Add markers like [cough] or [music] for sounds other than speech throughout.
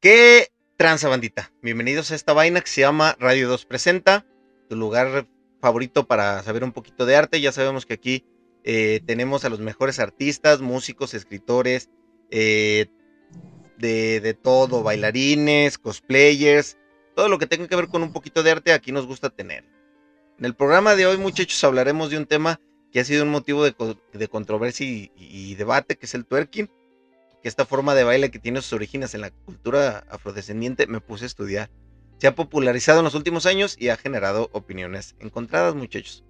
¿Qué tranza bandita? Bienvenidos a esta vaina que se llama Radio 2 Presenta, tu lugar favorito para saber un poquito de arte. Ya sabemos que aquí eh, tenemos a los mejores artistas, músicos, escritores, eh, de, de, todo, bailarines, cosplayers, todo lo que tenga que ver con un poquito de arte, aquí nos gusta tener. En el programa de hoy, muchachos, hablaremos de un tema que ha sido un motivo de, de controversia y, y, debate, que es el twerking, que esta forma de baile que tiene sus orígenes en la cultura afrodescendiente, me puse a estudiar. Se ha popularizado en los últimos años y ha generado opiniones encontradas, muchachos.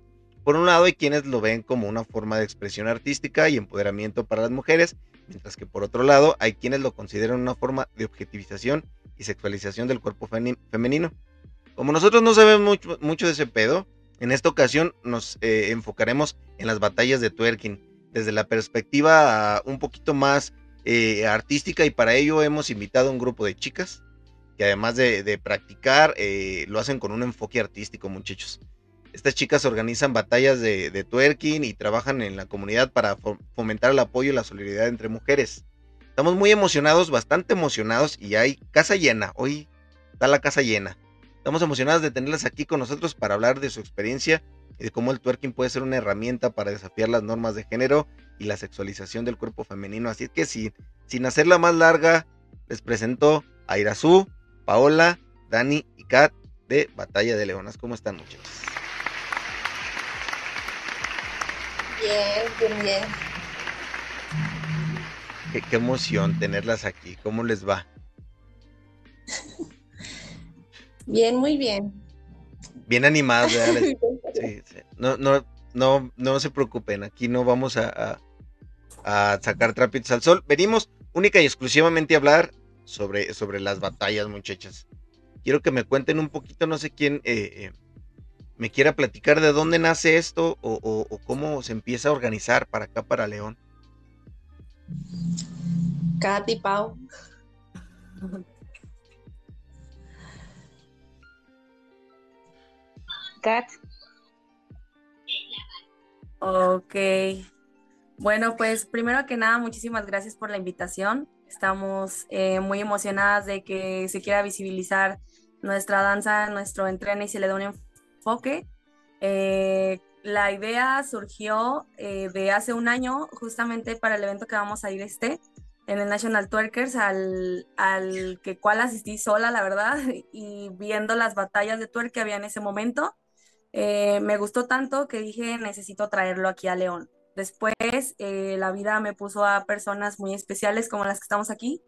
Por un lado hay quienes lo ven como una forma de expresión artística y empoderamiento para las mujeres, mientras que por otro lado hay quienes lo consideran una forma de objetivización y sexualización del cuerpo femenino. Como nosotros no sabemos mucho, de ese pedo, en esta ocasión nos eh, enfocaremos en las batallas de twerking desde la perspectiva un poquito más eh, artística y para ello hemos invitado a un grupo de chicas que además de, practicar eh, lo hacen con un enfoque artístico muchachos. Estas chicas organizan batallas de, de, twerking y trabajan en la comunidad para fomentar el apoyo y la solidaridad entre mujeres. Estamos muy emocionados, bastante emocionados y hay casa llena. Hoy está la casa llena. Estamos emocionados de tenerlas aquí con nosotros para hablar de su experiencia y de cómo el twerking puede ser una herramienta para desafiar las normas de género y la sexualización del cuerpo femenino. Así que sin, sin hacerla más larga, les presento a Irazú, Paola, Dani y Kat de Batalla de Leonas. ¿Cómo están, muchachos? Bien, bien, bien. Qué, qué, emoción tenerlas aquí. ¿Cómo les va? [laughs] Bien, muy bien. Bien animadas, ¿verdad? [laughs] Sí, sí. No, no, no, no se preocupen. Aquí no vamos a, a, a sacar trapitos al sol. Venimos única y exclusivamente a hablar sobre, sobre las batallas, muchachas. Quiero que me cuenten un poquito, no sé quién eh, eh, me quiera platicar de dónde nace esto o, o, o, cómo se empieza a organizar para acá, para León. Katy Pau. Kat. Ok. Bueno, pues primero que nada, muchísimas gracias por la invitación. Estamos eh, muy emocionadas de que se quiera visibilizar nuestra danza, nuestro entreno y se le dé un enfoque. Eh, la idea surgió eh, de hace un año, justamente para el evento que vamos a ir este, en el National Twerkers, al, al que cual asistí sola, la verdad, [laughs] y viendo las batallas de twerk que había en ese momento, me gustó tanto que dije, necesito traerlo aquí a León. Después, eh, la vida me puso a personas muy especiales como las que estamos aquí,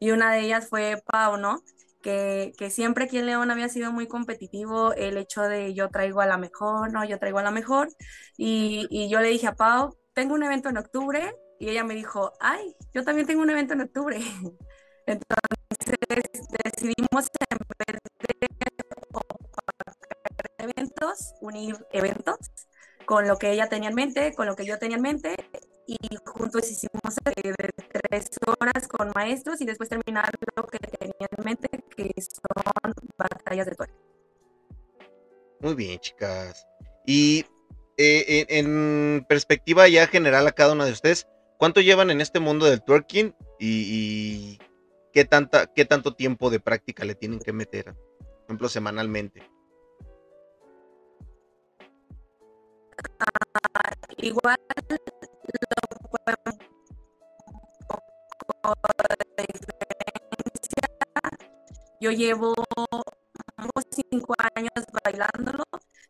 y una de ellas fue Pau, ¿no? Que, que, siempre aquí en León había sido muy competitivo el hecho de yo traigo a la mejor, ¿no? Yo traigo a la mejor. Y, y yo le dije a Pau, tengo un evento en octubre, y ella me dijo, ay, yo también tengo un evento en octubre. [laughs] Entonces decidimos eventos, unir eventos con lo que ella tenía en mente, con lo que yo tenía en mente, y juntos hicimos de tres horas con maestros y después terminar lo que tenía en mente, que son batallas de tuerca. Muy bien, chicas. Y eh, en, perspectiva ya general a cada una de ustedes, ¿cuánto llevan en este mundo del twerking y, y qué, tanta, qué tanto tiempo de práctica le tienen que meter? Por ejemplo, semanalmente. Igual lo podemos de diferencia. Yo llevo cinco años bailándolo,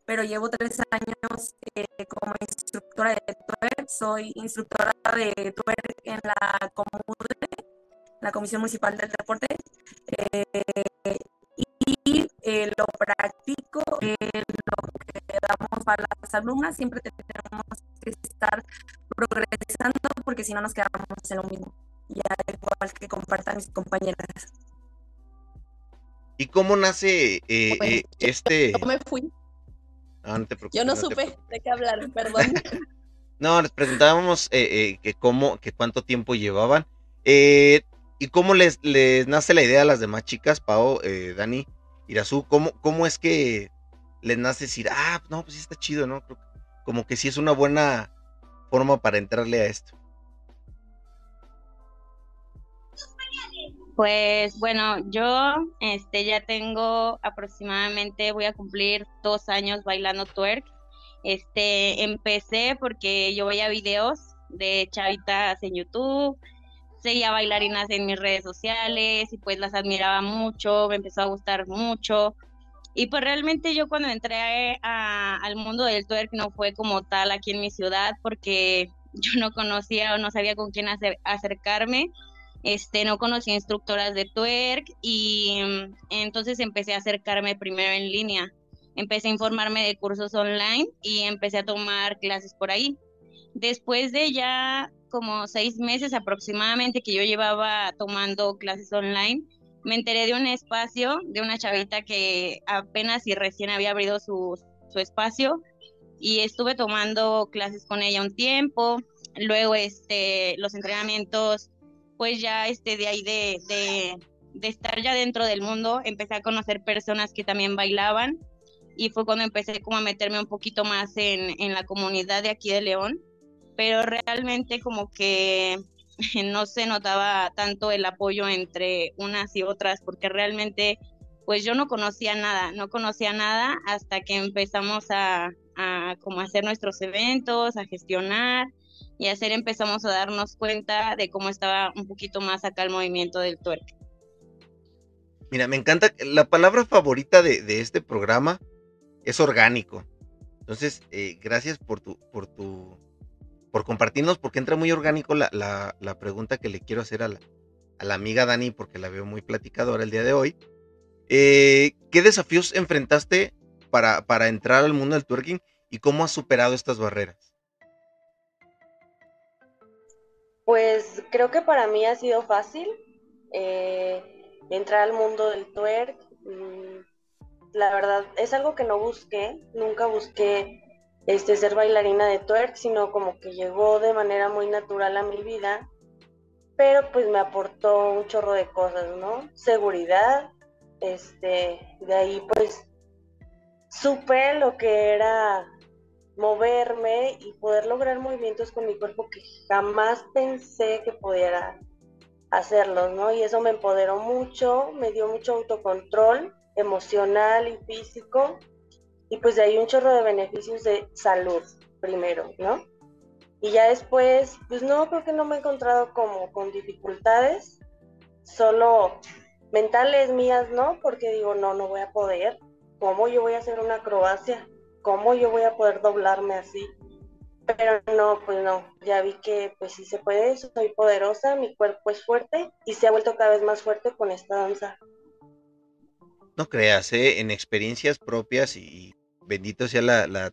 pero llevo tres años eh, como instructora de twerk. Soy instructora de twerk en la COMUDE, la Comisión Municipal del Deporte, eh, y eh, lo practico, lo damos para las alumnas, siempre tenemos que estar progresando porque si no nos quedamos en lo mismo, ya igual que compartan mis compañeras. ¿Y cómo nace eh, Bueno, eh, yo- este? Yo me fui. Ah, no te preocupes, Yo no te supe de qué hablar, perdón. [laughs] No, les preguntábamos eh, eh, que cómo, que cuánto tiempo llevaban. Eh, y cómo les, les nace la idea a las demás chicas, Pao, eh, Dani, Irazú, cómo, cómo es que les nace decir, ah, no, pues sí está chido, ¿no? Como que sí es una buena forma para entrarle a esto. Pues bueno, yo este ya tengo aproximadamente, voy a cumplir dos años bailando twerk. Este, empecé porque yo veía videos de chavitas en YouTube, seguía bailarinas en mis redes sociales y pues las admiraba mucho, me empezó a gustar mucho. Y pues realmente yo cuando entré al mundo del twerk no fue como tal aquí en mi ciudad porque yo no conocía o no sabía con quién acercarme este, no conocía instructoras de twerk y entonces empecé a acercarme primero en línea. Empecé a informarme de cursos online y empecé a tomar clases por ahí. Después de ya como seis meses aproximadamente que yo llevaba tomando clases online, me enteré de un espacio de una chavita que apenas y recién había abrido su, su espacio y estuve tomando clases con ella un tiempo. Luego este, los entrenamientos pues ya este, de ahí de, de, estar ya dentro del mundo, empecé a conocer personas que también bailaban y fue cuando empecé como a meterme un poquito más en, en la comunidad de aquí de León, pero realmente como que [laughs] no se notaba tanto el apoyo entre unas y otras, porque realmente pues yo no conocía nada, no conocía nada hasta que empezamos a, a como hacer nuestros eventos, a gestionar y hacer empezamos a darnos cuenta de cómo estaba un poquito más acá el movimiento del tuerque. Mira, me encanta, la palabra favorita de, este programa es orgánico. Entonces, eh, gracias por tu, por tu, por compartirnos, porque entra muy orgánico la, la, pregunta que le quiero hacer a la, a la, amiga Dani, porque la veo muy platicadora el día de hoy. Eh, ¿Qué desafíos enfrentaste para, para entrar al mundo del twerking y cómo has superado estas barreras? Pues creo que para mí ha sido fácil eh, entrar al mundo del twerk. Mm, la verdad, es algo que no busqué, nunca busqué este, ser bailarina de twerk, sino como que llegó de manera muy natural a mi vida, pero pues me aportó un chorro de cosas, ¿no? Seguridad, este, de ahí pues supe lo que era moverme y poder lograr movimientos con mi cuerpo que jamás pensé que pudiera hacerlos, ¿no? Y eso me empoderó mucho, me dio mucho autocontrol emocional y físico, y pues de ahí un chorro de beneficios de salud primero, ¿no? Y ya después, pues no, creo que no me he encontrado como con dificultades, solo mentales mías, ¿no? Porque digo, no, no voy a poder. ¿Cómo yo voy a hacer una acrobacia? ¿cómo yo voy a poder doblarme así? Pero no, pues no, ya vi que pues sí se puede, soy poderosa, mi cuerpo es fuerte y se ha vuelto cada vez más fuerte con esta danza. No creas, ¿eh? en experiencias propias y bendito sea la,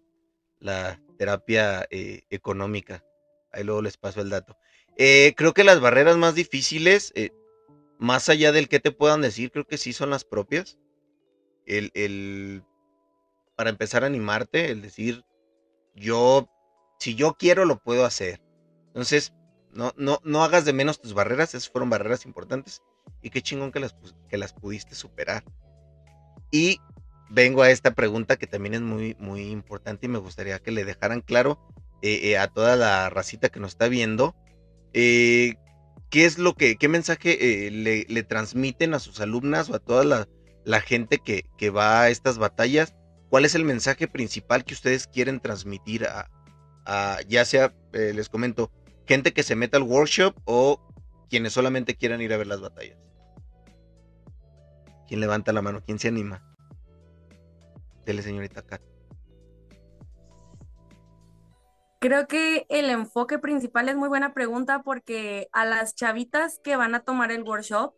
la, terapia eh, económica. Ahí luego les paso el dato. Eh, creo que las barreras más difíciles, eh, más allá del que te puedan decir, creo que sí son las propias. El, el para empezar a animarte, el decir, yo, si yo quiero, lo puedo hacer. Entonces, no, no, no hagas de menos tus barreras, esas fueron barreras importantes y qué chingón que las, que las pudiste superar. Y vengo a esta pregunta que también es muy, muy importante y me gustaría que le dejaran claro eh, eh, a toda la racita que nos está viendo. Eh, ¿Qué es lo que, qué mensaje le, le, transmiten a sus alumnas o a toda la, la gente que, que va a estas batallas? ¿Cuál es el mensaje principal que ustedes quieren transmitir a, ya sea, eh, les comento, gente que se meta al workshop o quienes solamente quieran ir a ver las batallas? ¿Quién levanta la mano? ¿Quién se anima? Dele, señorita Kat. Creo que el enfoque principal es muy buena pregunta porque a las chavitas que van a tomar el workshop,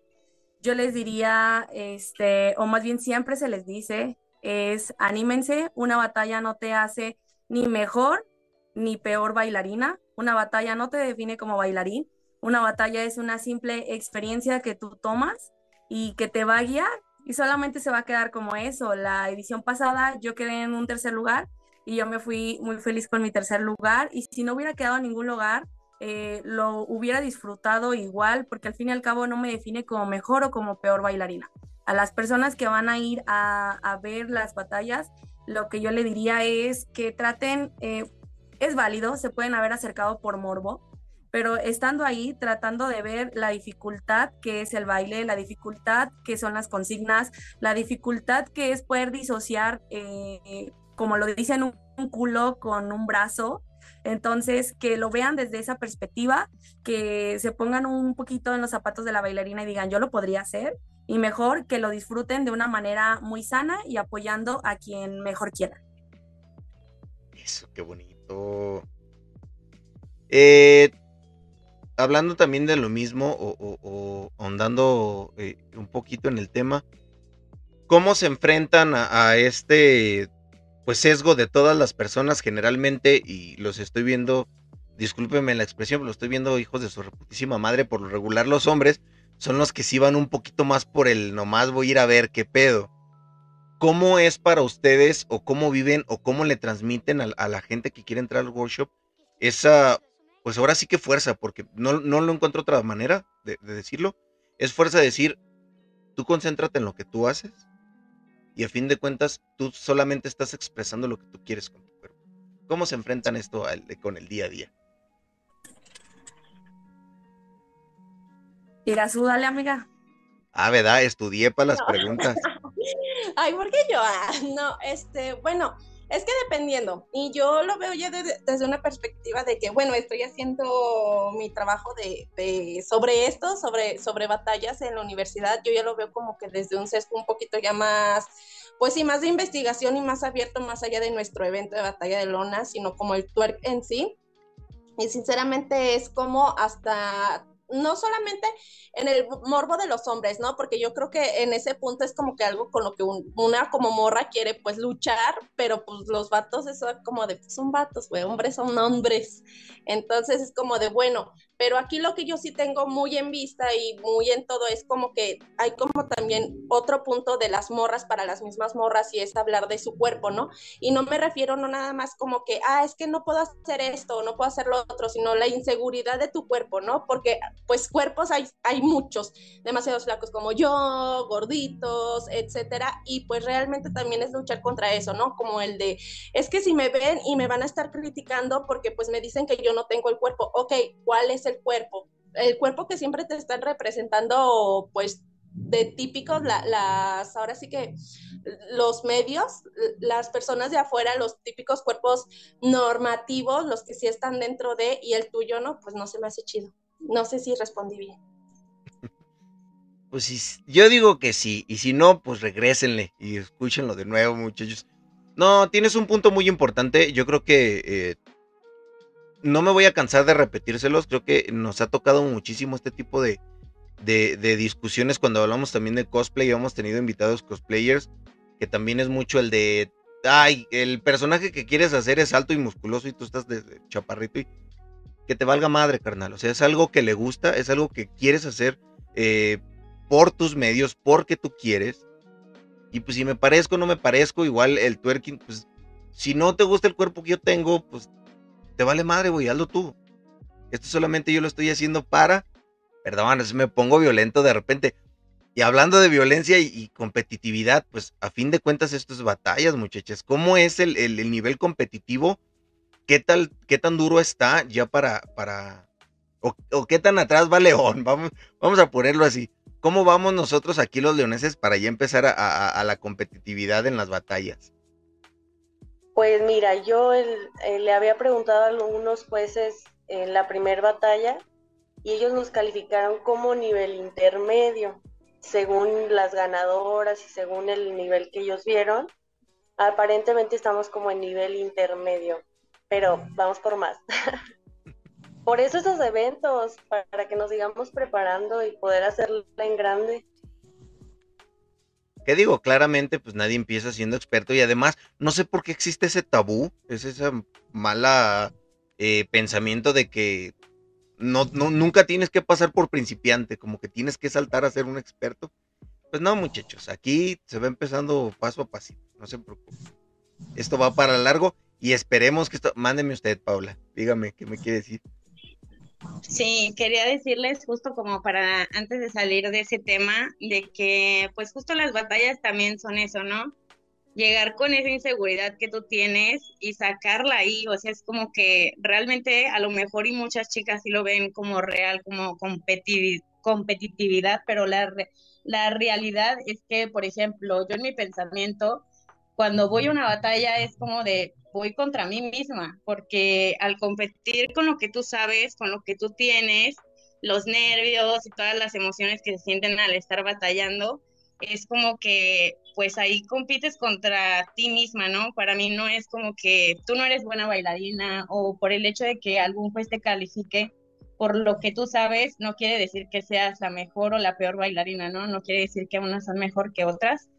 yo les diría, este, o más bien siempre se les dice es anímense, una batalla no te hace ni mejor ni peor bailarina, una batalla no te define como bailarín, una batalla es una simple experiencia que tú tomas y que te va a guiar y solamente se va a quedar como eso. La edición pasada yo quedé en un tercer lugar y yo me fui muy feliz con mi tercer lugar y si no hubiera quedado en ningún lugar, eh, lo hubiera disfrutado igual porque al fin y al cabo no me define como mejor o como peor bailarina a las personas que van a ir a, ver las batallas, lo que yo le diría es que traten, eh, es válido, se pueden haber acercado por morbo, pero estando ahí tratando de ver la dificultad que es el baile, la dificultad que son las consignas, la dificultad que es poder disociar, eh, como lo dicen, un, un culo con un brazo. Entonces, que lo vean desde esa perspectiva, que se pongan un poquito en los zapatos de la bailarina y digan, yo lo podría hacer, y mejor que lo disfruten de una manera muy sana y apoyando a quien mejor quiera. Eso, qué bonito. Eh, hablando también de lo mismo o, ahondando eh, un poquito en el tema, ¿cómo se enfrentan a, este pues sesgo de todas las personas generalmente y los estoy viendo, discúlpenme la expresión, pero lo estoy viendo hijos de su reputísima madre, por lo regular los hombres son los que sí van un poquito más por el nomás voy a ir a ver qué pedo. ¿Cómo es para ustedes o cómo viven o cómo le transmiten a, la gente que quiere entrar al workshop esa pues ahora sí que fuerza, porque no, no lo encuentro otra manera de, decirlo. Es fuerza de decir, tú concéntrate en lo que tú haces y a fin de cuentas tú solamente estás expresando lo que tú quieres con tu cuerpo. ¿Cómo se enfrentan esto con el día a día? Irazú, dale, amiga. Ah, ¿verdad? Estudié para las preguntas. [laughs] Ay, ¿por qué yo? Ah, no, este, bueno, es que dependiendo, y yo lo veo ya desde una perspectiva de que, bueno, estoy haciendo mi trabajo de, sobre esto, sobre, sobre batallas en la universidad, yo ya lo veo como que desde un sesgo un poquito ya más, pues sí, más de investigación y más abierto más allá de nuestro evento de batalla de lona, sino como el twerk en sí. Y sinceramente es como hasta no solamente en el morbo de los hombres, ¿no? Porque yo creo que en ese punto es como que algo con lo que una como morra quiere pues luchar, pero pues los vatos eso como de, pues, son vatos, güey, hombres son hombres. Entonces es como de, bueno, pero aquí lo que yo sí tengo muy en vista y muy en todo es como que hay como también otro punto de las morras para las mismas morras y es hablar de su cuerpo, ¿no? Y no me refiero no nada más como que, ah, es que no puedo hacer esto, no puedo hacer lo otro, sino la inseguridad de tu cuerpo, ¿no? Porque pues cuerpos hay, hay muchos, demasiados flacos como yo, gorditos, etcétera, y pues realmente también es luchar contra eso, ¿no? Como el de, es que si me ven y me van a estar criticando porque pues me dicen que yo no tengo el cuerpo, ok, ¿cuál es el cuerpo, el cuerpo que siempre te están representando, pues de típicos, las, ahora sí que los medios, las personas de afuera, los típicos cuerpos normativos, los que sí están dentro de, y el tuyo no, pues no se me hace chido. No sé si respondí bien. [laughs] Pues yo digo que sí, y si no, pues regrésenle y escúchenlo de nuevo, muchachos. No, tienes un punto muy importante. Yo creo que eh, no me voy a cansar de repetírselos, creo que nos ha tocado muchísimo este tipo de, de, discusiones cuando hablamos también de cosplay, hemos tenido invitados cosplayers, que también es mucho el de, ay, el personaje que quieres hacer es alto y musculoso y tú estás de, chaparrito y que te valga madre, carnal, o sea, es algo que le gusta, es algo que quieres hacer eh, por tus medios, porque tú quieres, y pues si me parezco no me parezco, igual el twerking, pues si no te gusta el cuerpo que yo tengo, pues te vale madre, güey, hazlo tú. Esto solamente yo lo estoy haciendo para, perdón, me pongo violento de repente. Y hablando de violencia y, competitividad, pues a fin de cuentas esto es batallas, muchachas. ¿Cómo es el, nivel competitivo? ¿Qué tal, qué tan duro está ya para, para, o, qué tan atrás va León? [laughs] Vamos, vamos a ponerlo así. ¿Cómo vamos nosotros aquí los leoneses para ya empezar a la competitividad en las batallas? Pues mira, yo le había preguntado a algunos jueces en la primera batalla y ellos nos calificaron como nivel intermedio, según las ganadoras y según el nivel que ellos vieron. Aparentemente estamos como en nivel intermedio, pero vamos por más. [laughs] por eso esos eventos, para que nos sigamos preparando y poder hacerla en grande. ¿Qué digo? Claramente, pues nadie empieza siendo experto y además, no sé por qué existe ese tabú, es ese mala eh, pensamiento de que no, nunca tienes que pasar por principiante, como que tienes que saltar a ser un experto. Pues no, muchachos, aquí se va empezando paso a paso, no se preocupen. Esto va para largo y esperemos que esto. Mándeme usted, Paula, dígame qué me quiere decir. Sí, quería decirles justo como para antes de salir de ese tema, de que pues justo las batallas también son eso, ¿no? llegar con esa inseguridad que tú tienes y sacarla ahí, o sea, es como que realmente a lo mejor y muchas chicas sí lo ven como real, como competitividad, pero la, la realidad es que, por ejemplo, yo en mi pensamiento, cuando voy a una batalla es como de, voy contra mí misma, porque al competir con lo que tú sabes, con lo que tú tienes, los nervios y todas las emociones que se sienten al estar batallando, es como que pues ahí compites contra ti misma, ¿no? Para mí no es como que tú no eres buena bailarina o por el hecho de que algún juez te califique por lo que tú sabes, no quiere decir que seas la mejor o la peor bailarina, ¿no? No quiere decir que unas son mejor que otras,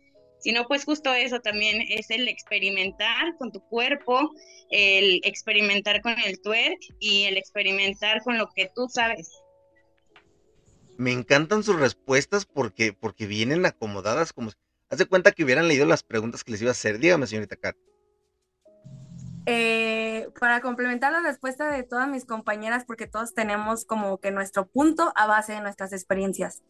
sino pues justo eso también es el experimentar con tu cuerpo, el experimentar con el twerk y el experimentar con lo que tú sabes. Me encantan sus respuestas porque, porque vienen acomodadas como... Haz de cuenta que hubieran leído las preguntas que les iba a hacer. Dígame, señorita Kat. Eh, para complementar la respuesta de todas mis compañeras, porque todos tenemos como que nuestro punto a base de nuestras experiencias.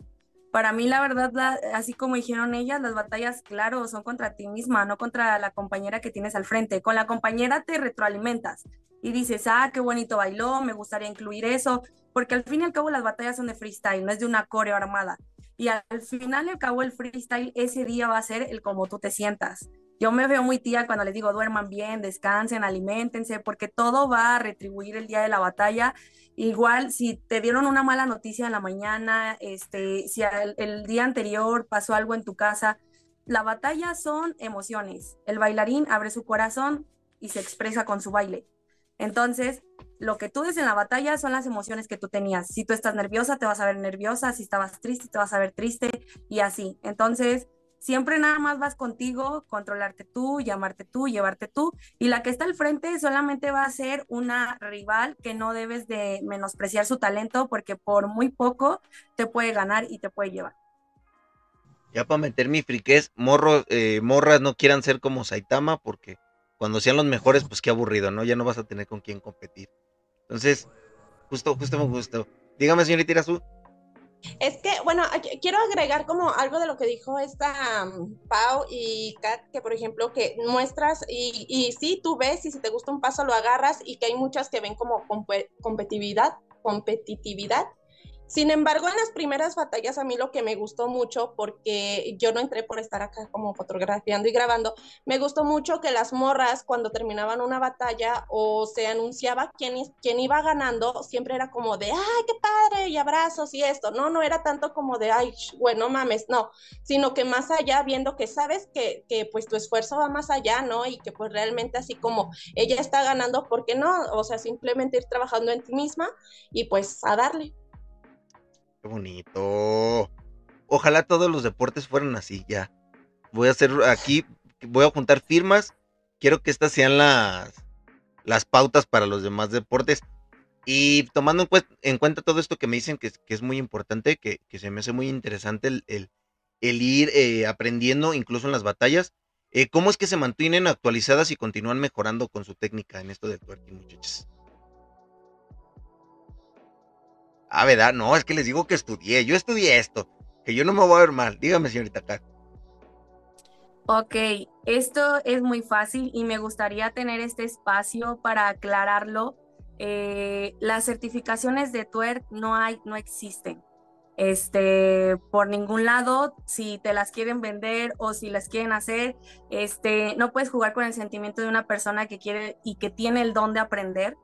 Para mí, la verdad, así como dijeron ellas, las batallas, claro, son contra ti misma, no contra la compañera que tienes al frente. Con la compañera te retroalimentas y dices, ah, qué bonito bailó, me gustaría incluir eso, porque al fin y al cabo las batallas son de freestyle, no es de una coreo armada. Y al final y al cabo el freestyle ese día va a ser el como tú te sientas. Yo me veo muy tía cuando les digo duerman bien, descansen, alimentense, porque todo va a retribuir el día de la batalla. Igual, si te dieron una mala noticia en la mañana, este, si el, día anterior pasó algo en tu casa, la batalla son emociones. El bailarín abre su corazón y se expresa con su baile. Entonces, lo que tú des en la batalla son las emociones que tú tenías. Si tú estás nerviosa, te vas a ver nerviosa. Si estabas triste, te vas a ver triste y así. Entonces, Siempre nada más vas contigo, controlarte tú, llamarte tú, llevarte tú. Y la que está al frente solamente va a ser una rival que no debes de menospreciar su talento porque por muy poco te puede ganar y te puede llevar. Ya para meter mi friquez, morro, eh, morras no quieran ser como Saitama porque cuando sean los mejores, pues qué aburrido, ¿no? Ya no vas a tener con quién competir. Entonces, justo, justo gustó. Dígame, señorita Irazu. Es que, bueno, quiero agregar como algo de lo que dijo esta Pau y Kat, que por ejemplo, que muestras y, y sí, tú ves y si te gusta un paso lo agarras y que hay muchas que ven como competitividad, competitividad sin embargo, en las primeras batallas a mí lo que me gustó mucho, porque yo no entré por estar acá como fotografiando y grabando, me gustó mucho que las morras cuando terminaban una batalla o se anunciaba quién, quién iba ganando, siempre era como de, ay, qué padre, y abrazos y esto, no, no era tanto como de, ay, bueno, mames, no, sino que más allá viendo que sabes que, que pues tu esfuerzo va más allá, ¿no? Y que pues realmente así como ella está ganando, ¿por qué no? O sea, simplemente ir trabajando en ti misma y pues a darle bonito. Ojalá todos los deportes fueran así, ya. Voy a hacer aquí, voy a juntar firmas. Quiero que estas sean las, las pautas para los demás deportes. Y tomando en, cuenta todo esto que me dicen que, es muy importante, que, se me hace muy interesante el, el, ir eh, aprendiendo incluso en las batallas, eh, ¿cómo es que se mantienen actualizadas y continúan mejorando con su técnica en esto del twerking, muchachos? Ah, ¿verdad? No, es que les digo que estudié. Yo estudié esto. Que yo no me voy a ver mal. Dígame, señorita Kat. Ok, esto es muy fácil y me gustaría tener este espacio para aclararlo. Eh, las certificaciones de twerk no hay, no existen. Este, por ningún lado, si te las quieren vender o si las quieren hacer, este, no puedes jugar con el sentimiento de una persona que quiere y que tiene el don de aprender.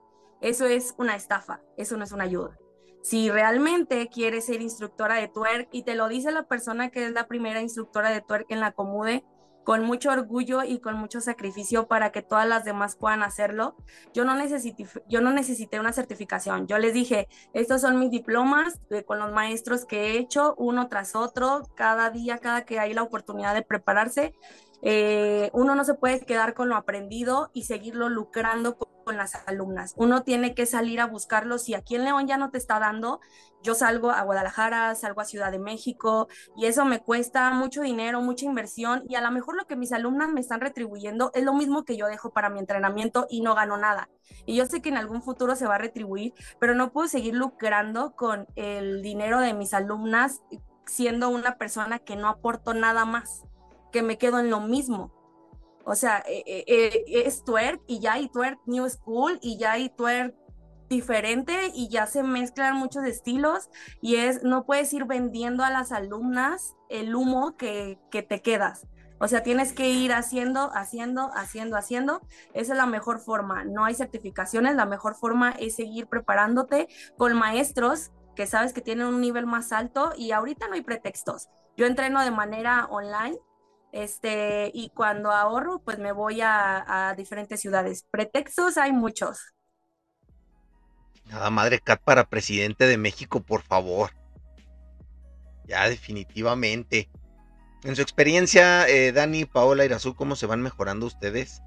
Eso es una estafa, eso no es una ayuda si realmente quieres ser instructora de twerk y te lo dice la persona que es la primera instructora de twerk en la Comude, con mucho orgullo y con mucho sacrificio para que todas las demás puedan hacerlo. Yo no necesité, yo no necesité una certificación. Yo les dije, estos son mis diplomas con los maestros que he hecho uno tras otro, cada día, cada que hay la oportunidad de prepararse. Eh, uno no se puede quedar con lo aprendido y seguirlo lucrando con, las alumnas. Uno tiene que salir a buscarlo. Si aquí en León ya no te está dando, yo salgo a Guadalajara, salgo a Ciudad de México y eso me cuesta mucho dinero, mucha inversión y a lo mejor lo que mis alumnas me están retribuyendo es lo mismo que yo dejo para mi entrenamiento y no gano nada. Y yo sé que en algún futuro se va a retribuir, pero no puedo seguir lucrando con el dinero de mis alumnas siendo una persona que no aporto nada más que me quedo en lo mismo. O sea, eh, eh, eh, es twerk y ya hay twerk new school y ya hay twerk diferente y ya se mezclan muchos estilos y es, no puedes ir vendiendo a las alumnas el humo que, que te quedas. O sea, tienes que ir haciendo, haciendo, haciendo, haciendo. Esa es la mejor forma. No hay certificaciones, la mejor forma es seguir preparándote con maestros que sabes que tienen un nivel más alto y ahorita no hay pretextos. Yo entreno de manera online este, y cuando ahorro, pues me voy a, diferentes ciudades. Pretextos hay muchos. Nada madre Cat para presidente de México, por favor. Ya, definitivamente. En su experiencia, eh, Dani, Paola, Irazú, ¿cómo se van mejorando ustedes?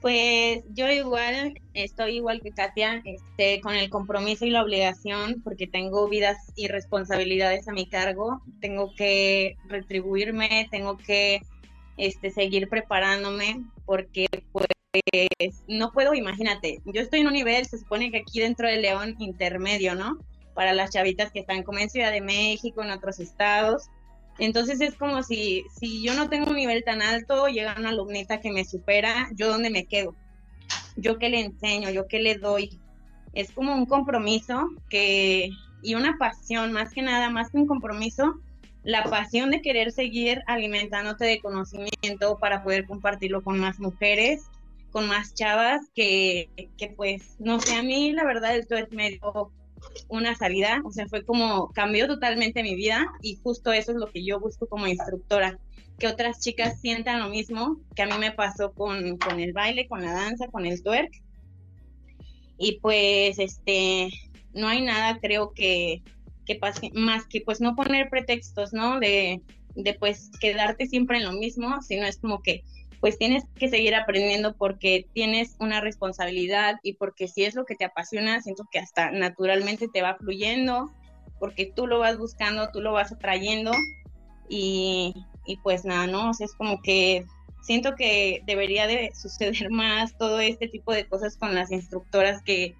Pues yo igual, estoy igual que Katia, este, con el compromiso y la obligación, porque tengo vidas y responsabilidades a mi cargo, tengo que retribuirme, tengo que este, seguir preparándome, porque pues no puedo, imagínate, yo estoy en un nivel, se supone que aquí dentro de León, intermedio, ¿no? Para las chavitas que están como en Ciudad de México, en otros estados, entonces es como si, si yo no tengo un nivel tan alto, llega una alumnita que me supera, ¿yo dónde me quedo? ¿Yo qué le enseño? ¿Yo qué le doy? Es como un compromiso que, y una pasión, más que nada, más que un compromiso, la pasión de querer seguir alimentándote de conocimiento para poder compartirlo con más mujeres, con más chavas, que, que pues, no sé, a mí la verdad el es medio una salida, o sea, fue como cambió totalmente mi vida y justo eso es lo que yo busco como instructora, que otras chicas sientan lo mismo que a mí me pasó con, con el baile, con la danza, con el twerk. Y pues, este, no hay nada, creo que, que pase más que pues no poner pretextos, ¿no? De, de pues quedarte siempre en lo mismo, sino es como que pues tienes que seguir aprendiendo porque tienes una responsabilidad y porque si es lo que te apasiona, siento que hasta naturalmente te va fluyendo, porque tú lo vas buscando, tú lo vas atrayendo y, y pues nada, ¿no? O es como que siento que debería de [laughs] suceder más todo este tipo de cosas con las instructoras que,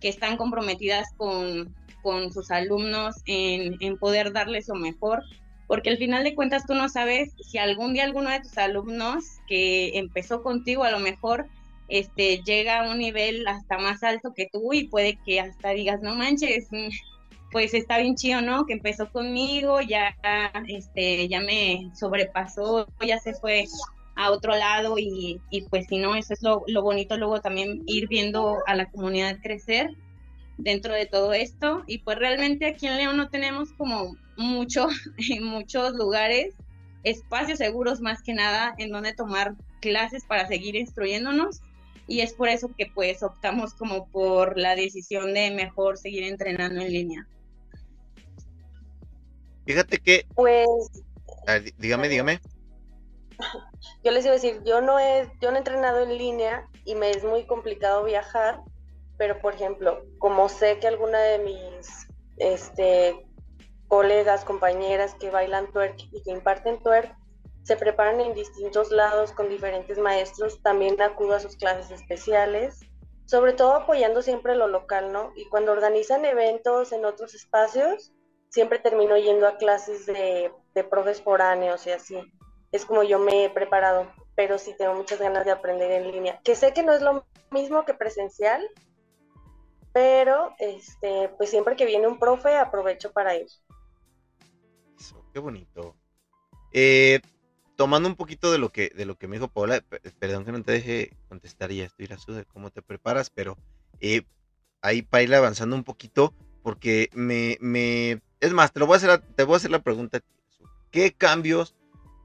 que están comprometidas con, con sus alumnos en, en poder darles lo mejor porque al final de cuentas tú no sabes si algún día alguno de tus alumnos que empezó contigo a lo mejor este llega a un nivel hasta más alto que tú y puede que hasta digas, no manches, mm, pues está bien chido, ¿no? Que empezó conmigo, ya este ya me sobrepasó, ya se fue a otro lado y, y pues si no, eso es lo, lo bonito luego también ir viendo a la comunidad crecer dentro de todo esto y pues realmente aquí en León no tenemos como mucho [laughs] en muchos lugares espacios seguros más que nada en donde tomar clases para seguir instruyéndonos y es por eso que pues optamos como por la decisión de mejor seguir entrenando en línea. Fíjate que pues dígame, dígame. [laughs] Yo les iba a decir, yo no he yo no he entrenado en línea y me es muy complicado viajar pero por ejemplo, como sé que alguna de mis este, colegas, compañeras que bailan twerk y que imparten twerk, se preparan en distintos lados con diferentes maestros, también acudo a sus clases especiales, sobre todo apoyando siempre lo local, ¿no? Y cuando organizan eventos en otros espacios, siempre termino yendo a clases de, de profes foráneos y así. Es como yo me he preparado, pero sí tengo muchas ganas de aprender en línea, que sé que no es lo mismo que presencial, pero este, pues siempre que viene un profe aprovecho para ir. Eso, qué bonito. Eh, tomando un poquito de lo que de lo que me dijo Paola, perdón que no te deje contestar ya estoy la de cómo te preparas, pero eh, ahí para ir avanzando un poquito, porque me, me es más, te lo voy a hacer, te voy a hacer la pregunta, ¿qué cambios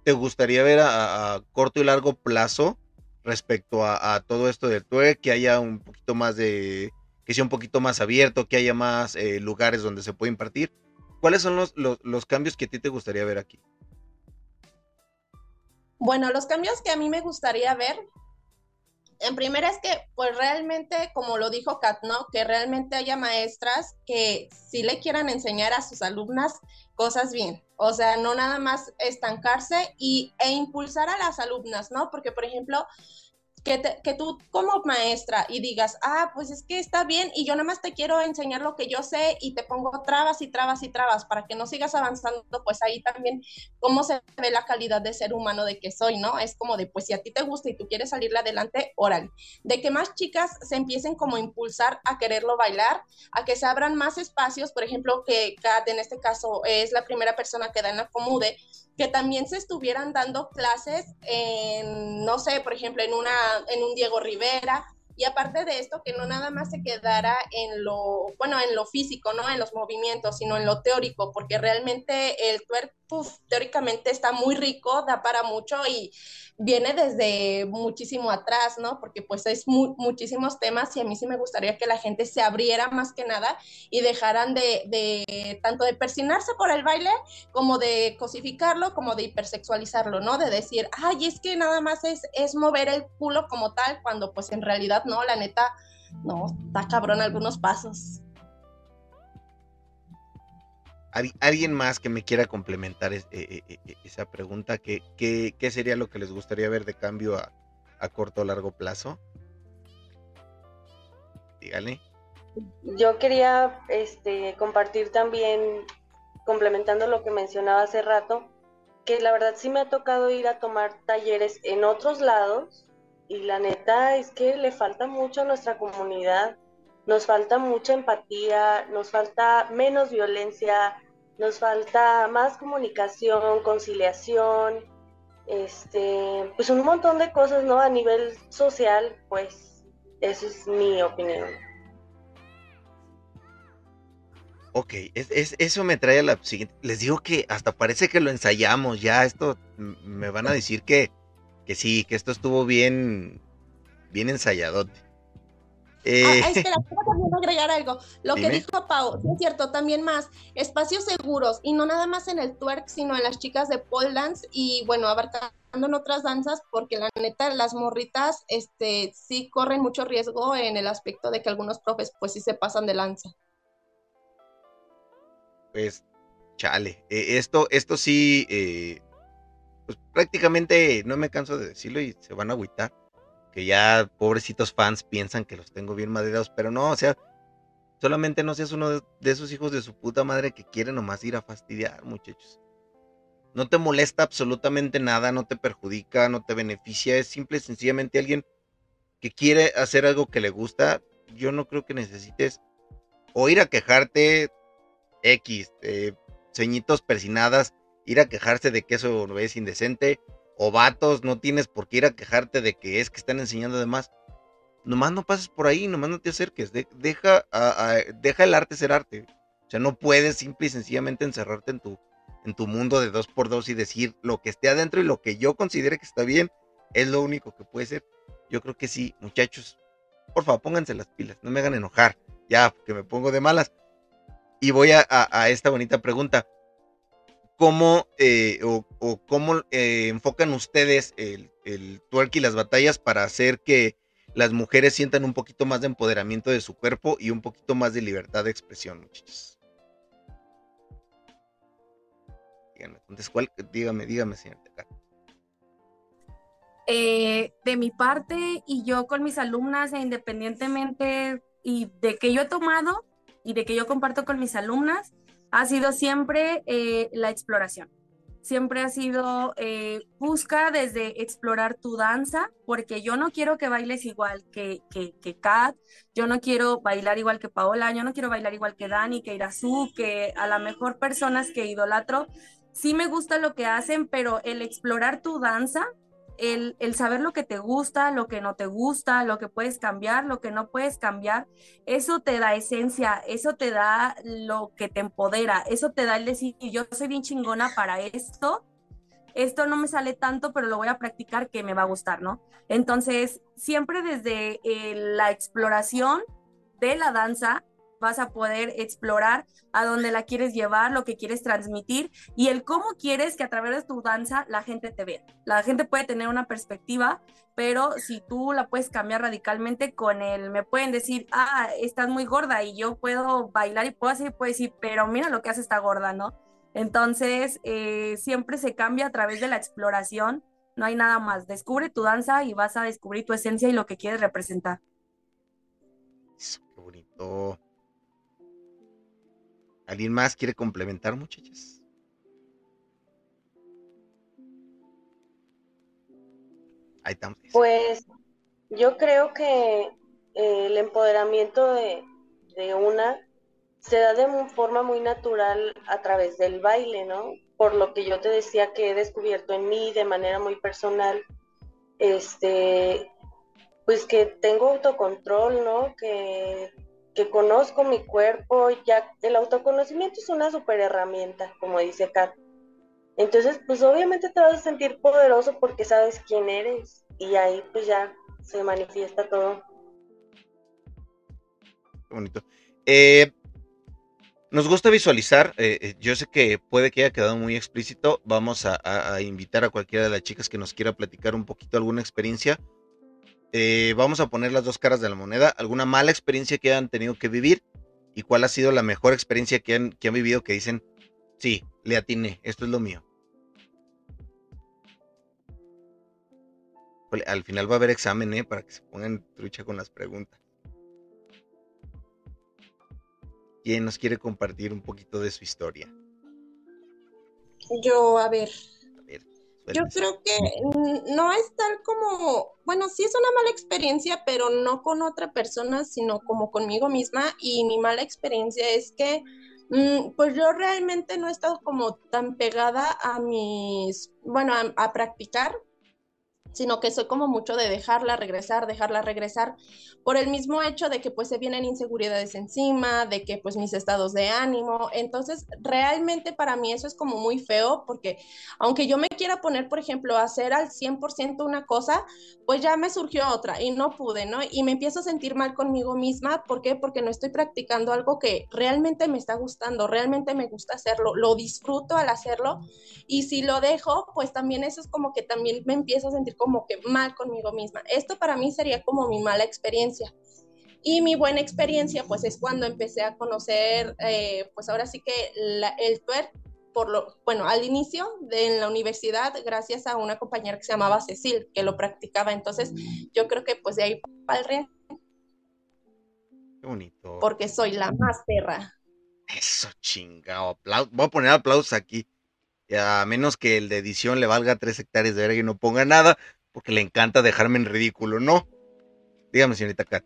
te gustaría ver a, corto y largo plazo respecto a, todo esto del TUE, que haya un poquito más de que sea un poquito más abierto, que haya más eh, lugares donde se puede impartir. ¿Cuáles son los, los, cambios que a ti te gustaría ver aquí? Bueno, los cambios que a mí me gustaría ver, en primera es que, pues realmente, como lo dijo Kat, ¿no? Que realmente haya maestras que sí le quieran enseñar a sus alumnas cosas bien. O sea, no nada más estancarse y, e impulsar a las alumnas, ¿no? Porque, por ejemplo, que, tú como maestra y digas, ah, pues es que está bien y yo nada más te quiero enseñar lo que yo sé y te pongo trabas y trabas y trabas para que no sigas avanzando, pues ahí también cómo se ve la calidad de ser humano de que soy, ¿no? Es como de, pues si a ti te gusta y tú quieres salirle adelante, órale. De que más chicas se empiecen como a impulsar a quererlo bailar, a que se abran más espacios, por ejemplo, que Kat en este caso es la primera persona que da en la Comude, que también se estuvieran dando clases en, no sé, por ejemplo, en, una, en un Diego Rivera, y aparte de esto, que no nada más se quedara en lo, bueno, en lo físico, ¿no? En los movimientos, sino en lo teórico, porque realmente el twerk, teóricamente está muy rico, da para mucho y viene desde muchísimo atrás, ¿no? Porque pues es muchísimos temas y a mí sí me gustaría que la gente se abriera más que nada y dejaran de, de, tanto de persinarse por el baile como de cosificarlo, como de hipersexualizarlo, ¿no? De decir, ay, es que nada más es, es mover el culo como tal, cuando pues en realidad no, la neta, no, está cabrón algunos pasos. ¿Alguien más que me quiera complementar eh, eh, eh, esa pregunta? ¿Qué, ¿Qué, sería lo que les gustaría ver de cambio a, corto o largo plazo? Dígale. Yo quería este, compartir también, complementando lo que mencionaba hace rato, que la verdad sí me ha tocado ir a tomar talleres en otros lados y la neta es que le falta mucho a nuestra comunidad nos falta mucha empatía, nos falta menos violencia, nos falta más comunicación, conciliación, este, pues un montón de cosas, ¿no? A nivel social, pues, esa es mi opinión. Ok, es, eso me trae a la siguiente. Les digo que hasta parece que lo ensayamos ya. Esto me van a decir que, que sí, que esto estuvo bien, bien ensayadote. Eh... Ah, [laughs] espera, también agregar algo. Lo que dijo Pau, es cierto, también más espacios seguros y no nada más en el twerk, sino en las chicas de pole dance y bueno, abarcando en otras danzas, porque la neta, las morritas, este, sí corren mucho riesgo en el aspecto de que algunos profes, pues sí se pasan de lanza. Pues, chale, eh, esto, esto sí, eh, pues prácticamente no me canso de decirlo y se van a agüitar que ya pobrecitos fans piensan que los tengo bien madreados, pero no, o sea, solamente no seas uno de esos hijos de su puta madre que quieren nomás ir a fastidiar, muchachos. No te molesta absolutamente nada, no te perjudica, no te beneficia, es simple y sencillamente alguien que quiere hacer algo que le gusta. Yo no creo que necesites o ir a quejarte X, eh, ceñitos persinadas, ir a quejarse de que eso es indecente, o vatos, no tienes por qué ir a quejarte de que es que están enseñando de más. Nomás no pases por ahí, nomás no te acerques. deja, deja el arte ser arte. O sea, no puedes simple y sencillamente encerrarte en tu, en tu mundo de dos por dos y decir lo que esté adentro y lo que yo considere que está bien es lo único que puede ser. Yo creo que sí, muchachos. Por favor, pónganse las pilas, no me hagan enojar. Ya, que me pongo de malas. Y voy a, a esta bonita pregunta cómo eh, o, cómo eh, enfocan ustedes el, el twerk y las batallas para hacer que las mujeres sientan un poquito más de empoderamiento de su cuerpo y un poquito más de libertad de expresión, muchachos. Díganme, ¿cuál? dígame, dígame, señor eh, de mi parte y yo con mis alumnas, e independientemente y de que yo he tomado y de que yo comparto con mis alumnas, ha sido siempre eh, la exploración. Siempre ha sido eh, busca desde explorar tu danza, porque yo no quiero que bailes igual que, que, que Kat, yo no quiero bailar igual que Paola, yo no quiero bailar igual que Dani, que Irazu, que a la mejor personas que idolatro. Sí me gusta lo que hacen, pero el explorar tu danza el, saber lo que te gusta, lo que no te gusta, lo que puedes cambiar, lo que no puedes cambiar, eso te da esencia, eso te da lo que te empodera, eso te da el decir, yo soy bien chingona para esto, esto no me sale tanto, pero lo voy a practicar que me va a gustar, ¿no? Entonces, siempre desde eh, la exploración de la danza, vas a poder explorar a dónde la quieres llevar, lo que quieres transmitir y el cómo quieres que a través de tu danza la gente te vea. La gente puede tener una perspectiva, pero si tú la puedes cambiar radicalmente con el, me pueden decir, ah, estás muy gorda y yo puedo bailar y puedo hacer, puedo decir, pero mira lo que hace esta gorda, ¿no? Entonces, eh, siempre se cambia a través de la exploración no hay nada más. Descubre tu danza y vas a descubrir tu esencia y lo que quieres representar. Qué bonito. ¿Alguien más quiere complementar, muchachos? Ahí estamos. Pues yo creo que eh, el empoderamiento de, de una se da de forma muy natural a través del baile, ¿no? Por lo que yo te decía que he descubierto en mí de manera muy personal, este, pues que tengo autocontrol, ¿no? Que, que conozco mi cuerpo, ya el autoconocimiento es una super herramienta, como dice Kat. Entonces, pues obviamente te vas a sentir poderoso porque sabes quién eres y ahí pues ya se manifiesta todo. Bonito. Eh, nos gusta visualizar, eh, eh, yo sé que puede que haya quedado muy explícito, vamos a, invitar a cualquiera de las chicas que nos quiera platicar un poquito alguna experiencia. Eh, vamos a poner las dos caras de la moneda, alguna mala experiencia que hayan tenido que vivir y cuál ha sido la mejor experiencia que han, que han vivido que dicen, sí, le atiné, esto es lo mío. Al final va a haber examen, ¿eh? Para que se pongan trucha con las preguntas. ¿Quién nos quiere compartir un poquito de su historia? Yo, a ver. Yo creo que no es tal como, bueno, sí es una mala experiencia, pero no con otra persona, sino como conmigo misma. Y mi mala experiencia es que, mm, pues yo realmente no he estado como tan pegada a mis, bueno, a practicar sino que soy como mucho de dejarla regresar, dejarla regresar, por el mismo hecho de que pues se vienen inseguridades encima, de que pues mis estados de ánimo, entonces realmente para mí eso es como muy feo, porque aunque yo me quiera poner, por ejemplo, a hacer al 100% una cosa, pues ya me surgió otra y no pude, ¿no? Y me empiezo a sentir mal conmigo misma, ¿por qué? Porque no estoy practicando algo que realmente me está gustando, realmente me gusta hacerlo, lo disfruto al hacerlo, y si lo dejo, pues también eso es como que también me empiezo a sentir como que mal conmigo misma. Esto para mí sería como mi mala experiencia. Y mi buena experiencia, pues es cuando empecé a conocer, eh, pues ahora sí que el twerk, por lo, bueno, al inicio de en la universidad, gracias a una compañera que se llamaba Cecil, que lo practicaba. Entonces, yo creo que pues de ahí para el re. Qué bonito. Porque soy la más perra. Eso, chingado. Voy a poner aplausos aquí. A menos que el de edición le valga tres hectáreas de verga y no ponga nada, porque le encanta dejarme en ridículo, ¿no? Dígame, señorita Kat.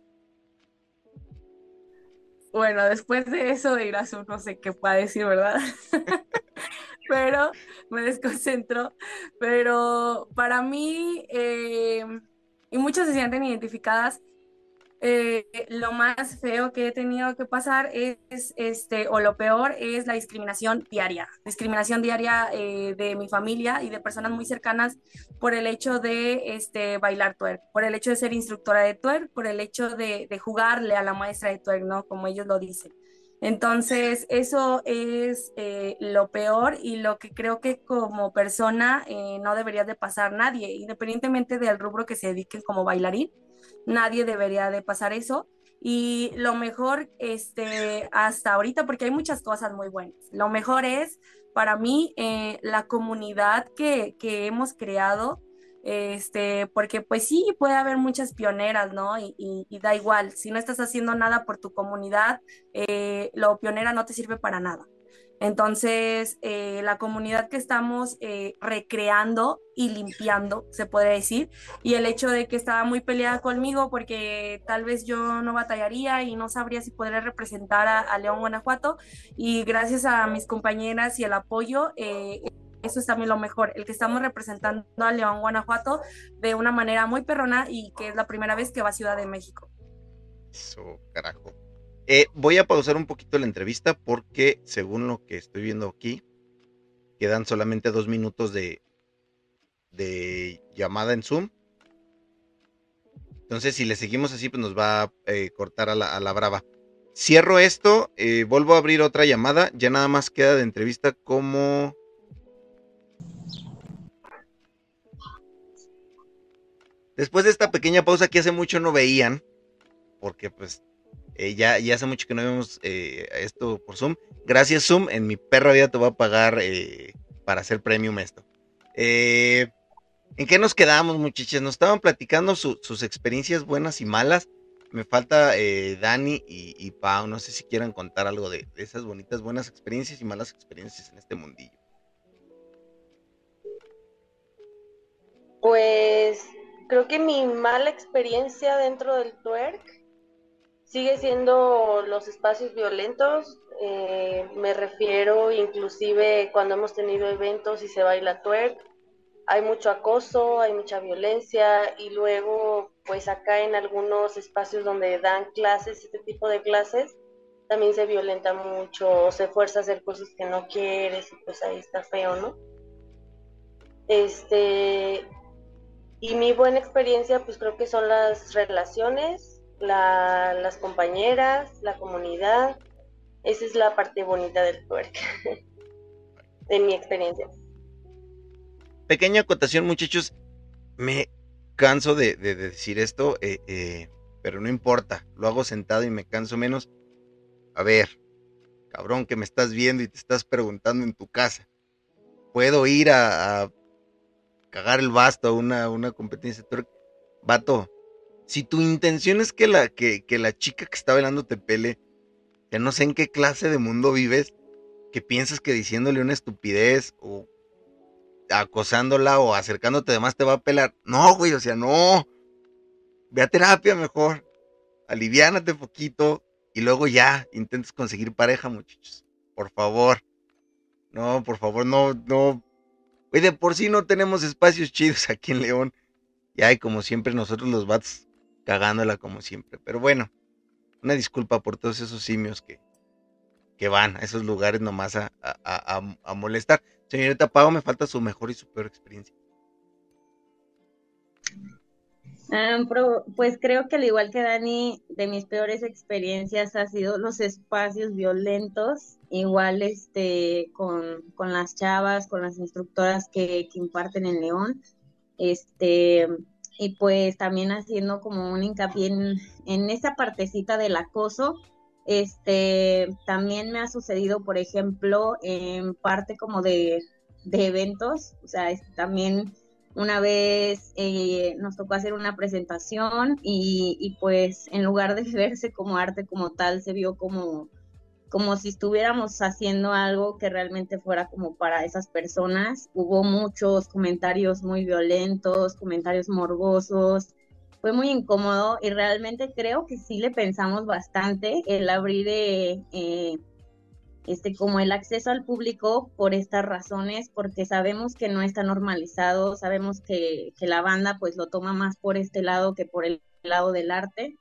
Bueno, después de eso de ir a su no sé qué pueda decir, ¿verdad? [laughs] pero me desconcentro. Pero para mí, eh, y muchas se sienten identificadas, eh, lo más feo que he tenido que pasar es, este, o lo peor es la discriminación diaria, discriminación diaria eh, de mi familia y de personas muy cercanas por el hecho de este, bailar twerk, por el hecho de ser instructora de twerk, por el hecho de, jugarle a la maestra de twerk, ¿no? Como ellos lo dicen. Entonces, eso es eh, lo peor y lo que creo que como persona no debería de pasar nadie, independientemente del rubro que se dediquen como bailarín nadie debería de pasar eso. Y lo mejor, este, hasta ahorita, porque hay muchas cosas muy buenas, lo mejor es para mí eh, la comunidad que, que, hemos creado, este, porque pues sí, puede haber muchas pioneras, ¿no? Y, da igual, si no estás haciendo nada por tu comunidad, eh, lo pionera no te sirve para nada. Entonces, eh, la comunidad que estamos eh, recreando y limpiando, se puede decir, y el hecho de que estaba muy peleada conmigo porque tal vez yo no batallaría y no sabría si podría representar a, León, Guanajuato, y gracias a mis compañeras y el apoyo, eh, eso es también lo mejor, el que estamos representando a León, Guanajuato de una manera muy perrona y que es la primera vez que va a Ciudad de México. Eso, carajo. Eh, voy a pausar un poquito la entrevista porque, según lo que estoy viendo aquí, quedan solamente dos minutos de, de llamada en Zoom. Entonces, si le seguimos así, pues nos va a eh, cortar a la, brava. Cierro esto, eh, vuelvo a abrir otra llamada. Ya nada más queda de entrevista como. Después de esta pequeña pausa que hace mucho no veían, porque pues eh, ya, ya hace mucho que no vemos eh, esto por Zoom. Gracias, Zoom. En mi perra vida te voy a pagar eh, para hacer premium esto. ¿En qué nos quedamos, muchachos? Nos estaban platicando sus experiencias buenas y malas. Me falta Dani y, Pau. No sé si quieran contar algo de, esas bonitas, buenas experiencias y malas experiencias en este mundillo. Pues creo que mi mala experiencia dentro del twerk sigue siendo los espacios violentos. Eh, me refiero inclusive cuando hemos tenido eventos y se baila twerk. Hay mucho acoso, hay mucha violencia y luego pues acá en algunos espacios donde dan clases, este tipo de clases, también se violenta mucho, se fuerza a hacer cosas que no quieres y pues ahí está feo, ¿no? Este, y mi buena experiencia pues creo que son las relaciones, las compañeras, la comunidad, esa es la parte bonita del twerk, [laughs] en mi experiencia. Pequeña acotación muchachos, me canso de, decir esto, eh, eh, pero no importa, lo hago sentado y me canso menos. A ver, cabrón, que me estás viendo y te estás preguntando en tu casa. ¿Puedo ir a, cagar el basto a una, una competencia? Vato, si tu intención es que la, que, la chica que está bailando te pele, ya no sé en qué clase de mundo vives, que piensas que diciéndole una estupidez o acosándola o acercándote además te va a pelar. No, güey, o sea, no. Ve a terapia mejor. Aliviánate poquito y luego ya intentes conseguir pareja, muchachos. Por favor. No, por favor, no, no. Güey, de por sí no tenemos espacios chidos aquí en León. Y hay, como siempre, nosotros los bats cagándola como siempre. Pero bueno, una disculpa por todos esos simios que, que van a esos lugares nomás a, a molestar. Señorita Pau, me falta su mejor y su peor experiencia. Ah, pues creo que al igual que Dani, de mis peores experiencias ha sido los espacios violentos, igual este con, las chavas, con las instructoras que, que, imparten en León, este, y pues también haciendo como un hincapié en, en esa partecita del acoso, este, también me ha sucedido, por ejemplo, en parte como de, eventos, o sea, también una vez eh, nos tocó hacer una presentación y, y, pues en lugar de [laughs] verse como arte como tal, se vio como, como si estuviéramos haciendo algo que realmente fuera como para esas personas. Hubo muchos comentarios muy violentos, comentarios morbosos, fue muy incómodo y realmente creo que sí le pensamos bastante el abrir eh, eh, este como el acceso al público por estas razones, porque sabemos que no está normalizado, sabemos que, que la banda pues lo toma más por este lado que por el lado del arte,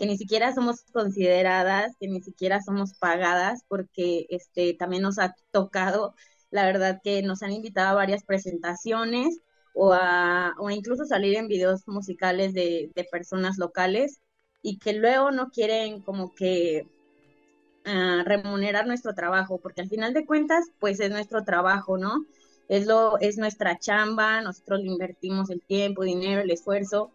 que ni siquiera somos consideradas, que ni siquiera somos pagadas, porque este también nos ha tocado, la verdad que nos han invitado a varias presentaciones o a, o incluso salir en videos musicales de, personas locales y que luego no quieren como que ah, remunerar nuestro trabajo, porque al final de cuentas, pues es nuestro trabajo, ¿no? Es, lo, es nuestra chamba, nosotros le invertimos el tiempo, dinero, el esfuerzo,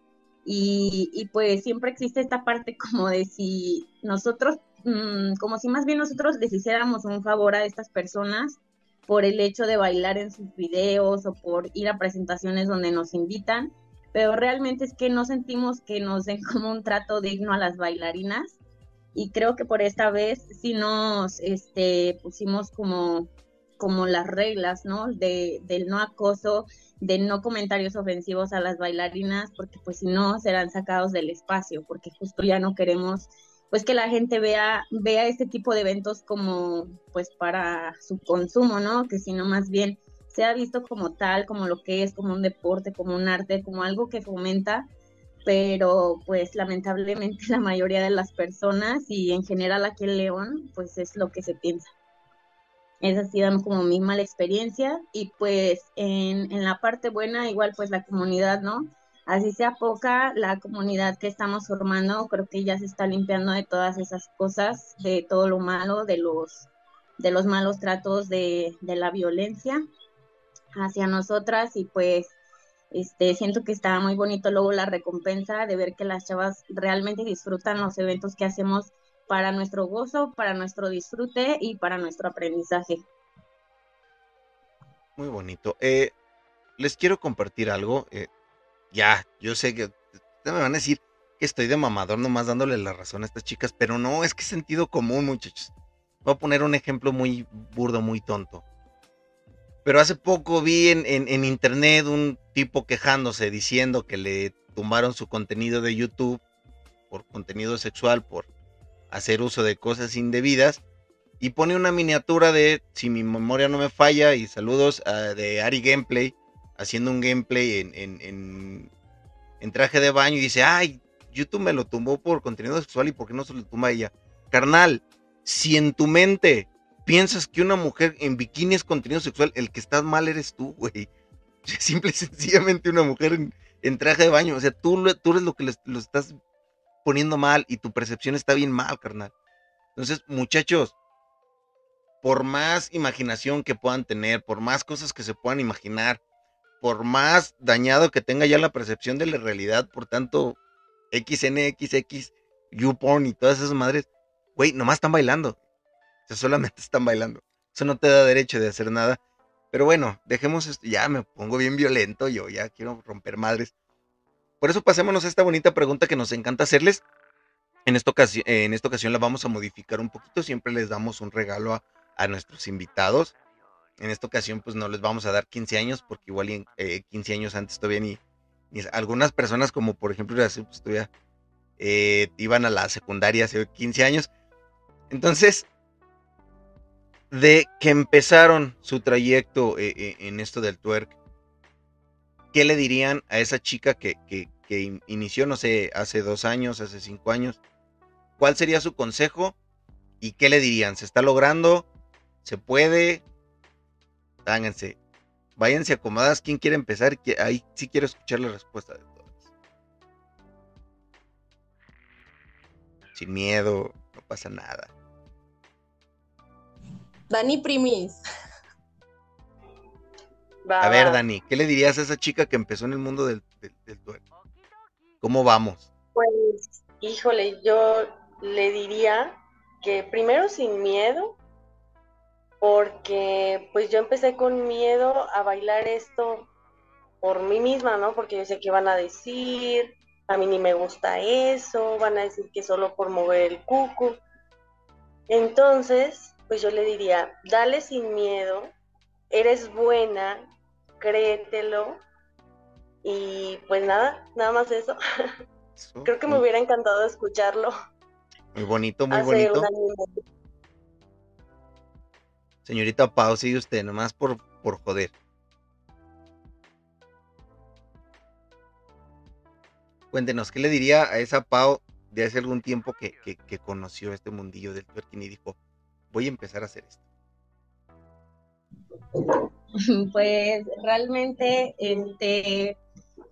y, y pues siempre existe esta parte [laughs] como de si nosotros, mm, como si más bien nosotros les hiciéramos un favor a estas personas por el hecho de bailar en sus videos o por ir a presentaciones donde nos invitan, pero realmente es que no sentimos que nos den [laughs] como un trato digno a las bailarinas. Y creo que por esta vez sí nos este, pusimos como, como las reglas, ¿no? De, del no acoso, de no comentarios ofensivos a las bailarinas, porque pues si no serán sacados del espacio, porque justo ya no queremos pues que la gente vea, vea este tipo de eventos como pues para su consumo, ¿no? Que sino más bien sea visto como tal, como lo que es, como un deporte, como un arte, como algo que fomenta, pero pues lamentablemente [laughs] la mayoría de las personas y en general aquí en León, pues es lo que se piensa. Esa ha sido como mi mala experiencia y pues en, en la parte buena igual pues la comunidad, ¿no? así sea poca la comunidad que estamos formando, creo que ya se está limpiando de todas esas cosas, de todo lo malo, de los, de los malos tratos de, de la violencia hacia nosotras y pues este, siento que está muy bonito luego la recompensa de ver que las chavas realmente disfrutan los eventos que hacemos para nuestro gozo, para nuestro disfrute y para nuestro aprendizaje. Muy bonito. Eh, les quiero compartir algo. Eh, ya, yo sé que me van a decir que estoy de mamador nomás dándole la razón a estas chicas, pero no, es que sentido común, muchachos. Voy a poner un ejemplo muy burdo, muy tonto. Pero hace poco vi en, en, internet un tipo quejándose diciendo que le tumbaron su contenido de YouTube por contenido sexual, por hacer uso de cosas indebidas. Y pone una miniatura de, si mi memoria no me falla, y saludos de Ari Gameplay, haciendo un gameplay en, en, en, traje de baño y dice, ay, YouTube me lo tumbó por contenido sexual y por qué no se lo tumba ella. Carnal, si en tu mente piensas que una mujer en bikini es contenido sexual, el que estás mal eres tú, güey. [laughs] Simple y sencillamente una mujer en, traje de baño. O sea, tú, tú eres lo que lo estás poniendo mal y tu percepción está bien mal, carnal. Entonces, muchachos, por más imaginación que puedan tener, por más cosas que se puedan imaginar, por más dañado que tenga ya la percepción de la realidad, por tanto, XNXX, YouPorn y todas esas madres, güey, nomás están bailando. O sea, solamente [laughs] están bailando. Eso no te da derecho de hacer nada. Pero bueno, dejemos esto. Ya me pongo bien violento yo, ya quiero romper madres. Por eso pasémonos a esta bonita pregunta que nos encanta hacerles. En esta, ocasión, en esta ocasión la vamos a modificar un poquito. Siempre les damos un regalo a, nuestros invitados. En esta ocasión, pues no les vamos a dar 15 años, porque igual en, 15 eh, años antes todavía ni, algunas personas, como por ejemplo, pues, eh, iban a la secundaria hace 15 años. Entonces, de que empezaron su trayecto eh, eh, en esto del twerk, ¿qué le dirían a esa chica que, inició, no sé, hace dos años, hace cinco años? ¿Cuál sería su consejo? ¿Y qué le dirían? ¿Se está logrando? ¿Se puede? Háganse. Váyanse acomodadas. ¿Quién quiere empezar? Ahí sí quiero escuchar la respuesta de todas. Sin miedo, no pasa nada. Dani Primis. A ver, Dani, ¿qué le dirías a esa chica que empezó en el mundo del, del, ¿Cómo vamos? Pues, híjole, yo le diría que primero sin miedo, porque pues yo empecé con miedo a bailar esto por mí misma, ¿no? Porque yo sé que van a decir, a mí ni me gusta eso, van a decir que solo por mover el cucu. Entonces, pues yo le diría, dale sin miedo, eres buena, créetelo y pues nada, nada más eso. Creo que me hubiera encantado escucharlo. Muy bonito, muy bonito. Señorita Pau, sigue usted, nomás por, por joder. Cuéntenos, ¿qué le diría a esa Pau de hace algún tiempo que, que conoció este mundillo del twerking y dijo, voy a empezar a hacer esto? [laughs] Pues realmente, este,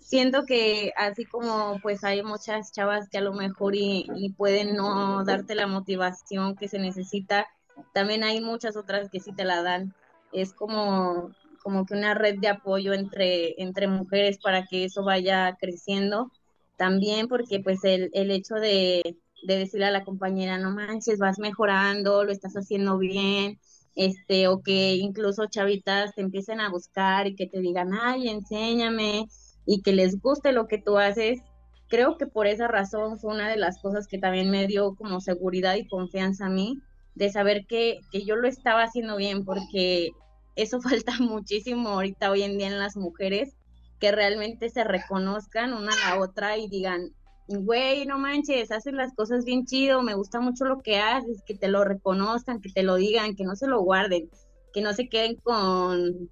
siento que así como pues hay muchas chavas que a lo mejor y, pueden no darte la motivación que se necesita, también hay muchas otras que sí te la dan. Es como, como que una red de apoyo entre, entre mujeres para que eso vaya creciendo. También porque pues el, el hecho de, de decirle a la compañera, no manches, vas mejorando, lo estás haciendo bien, este, o que incluso chavitas te empiecen a buscar y que te digan, ay, enséñame, y que les guste lo que tú haces. Creo que por esa razón fue una de las cosas que también me dio como seguridad y confianza a mí, de saber que, que yo lo estaba haciendo bien, porque eso [laughs] falta muchísimo ahorita hoy en día en las mujeres, que realmente se reconozcan una a la otra y digan, güey, no manches, haces las cosas bien chido, me gusta mucho lo que haces, que te lo reconozcan, que te lo digan, que no se lo guarden, que no se queden con,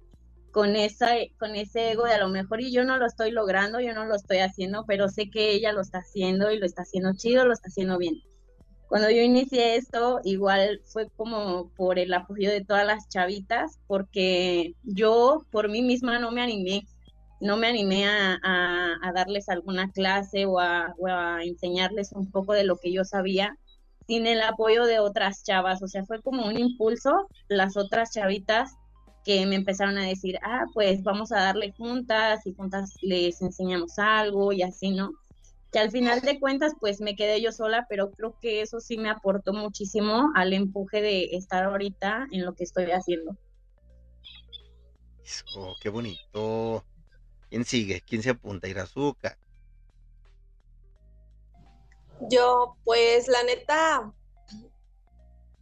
con, esa, con ese ego de a lo mejor y yo no lo estoy logrando, yo no lo estoy haciendo, pero sé que ella lo está haciendo y lo está haciendo chido, lo está haciendo bien. Cuando yo inicié esto, igual fue como por el apoyo de todas las chavitas, porque yo por mí misma no me animé no me animé a, darles alguna clase o a, enseñarles un poco de lo que yo sabía sin el apoyo de otras chavas. O sea, fue como un impulso las otras chavitas que me empezaron a decir, ah, pues vamos a darle juntas y juntas les enseñamos algo y así, ¿no? Que al final de cuentas, pues me quedé yo sola, pero creo que eso sí me aportó muchísimo al empuje de estar ahorita en lo que estoy haciendo. Oh, qué bonito. ¿Quién sigue? ¿Quién se apunta? Irazuka. Yo, pues, la neta,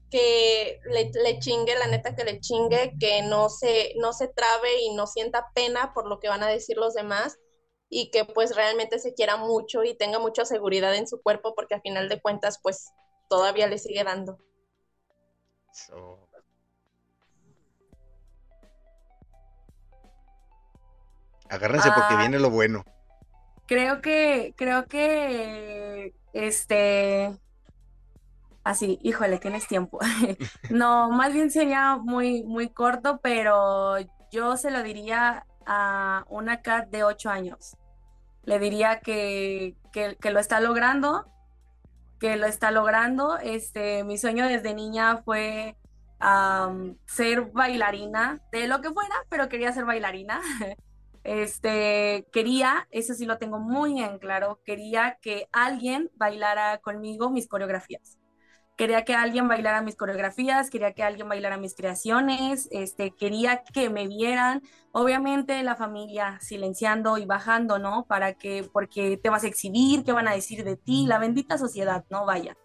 que le, chingue, la neta que le chingue, que no se, no se trabe y no sienta pena por lo que van a decir los demás y que pues realmente se quiera mucho y tenga mucha seguridad en su cuerpo porque al final de cuentas pues todavía le sigue dando. Agárrense porque ah. viene lo bueno. Creo que, creo que, este, así, híjole, tienes tiempo. [laughs] no, más bien sería muy, muy corto, pero yo se lo diría a una cat de 8 años. Le diría que, que, lo está logrando, que lo está logrando. Este, mi sueño desde niña fue ser bailarina, de lo que fuera, pero quería ser bailarina. [laughs] Este, quería, eso sí lo tengo muy en claro, quería que alguien bailara conmigo mis coreografías. Quería que alguien bailara mis coreografías, quería que alguien bailara mis creaciones, este, quería que me vieran, obviamente la familia silenciando y bajando, ¿no? Para que, porque te vas a exhibir, qué van a decir de ti, la bendita sociedad, ¿no? Vaya.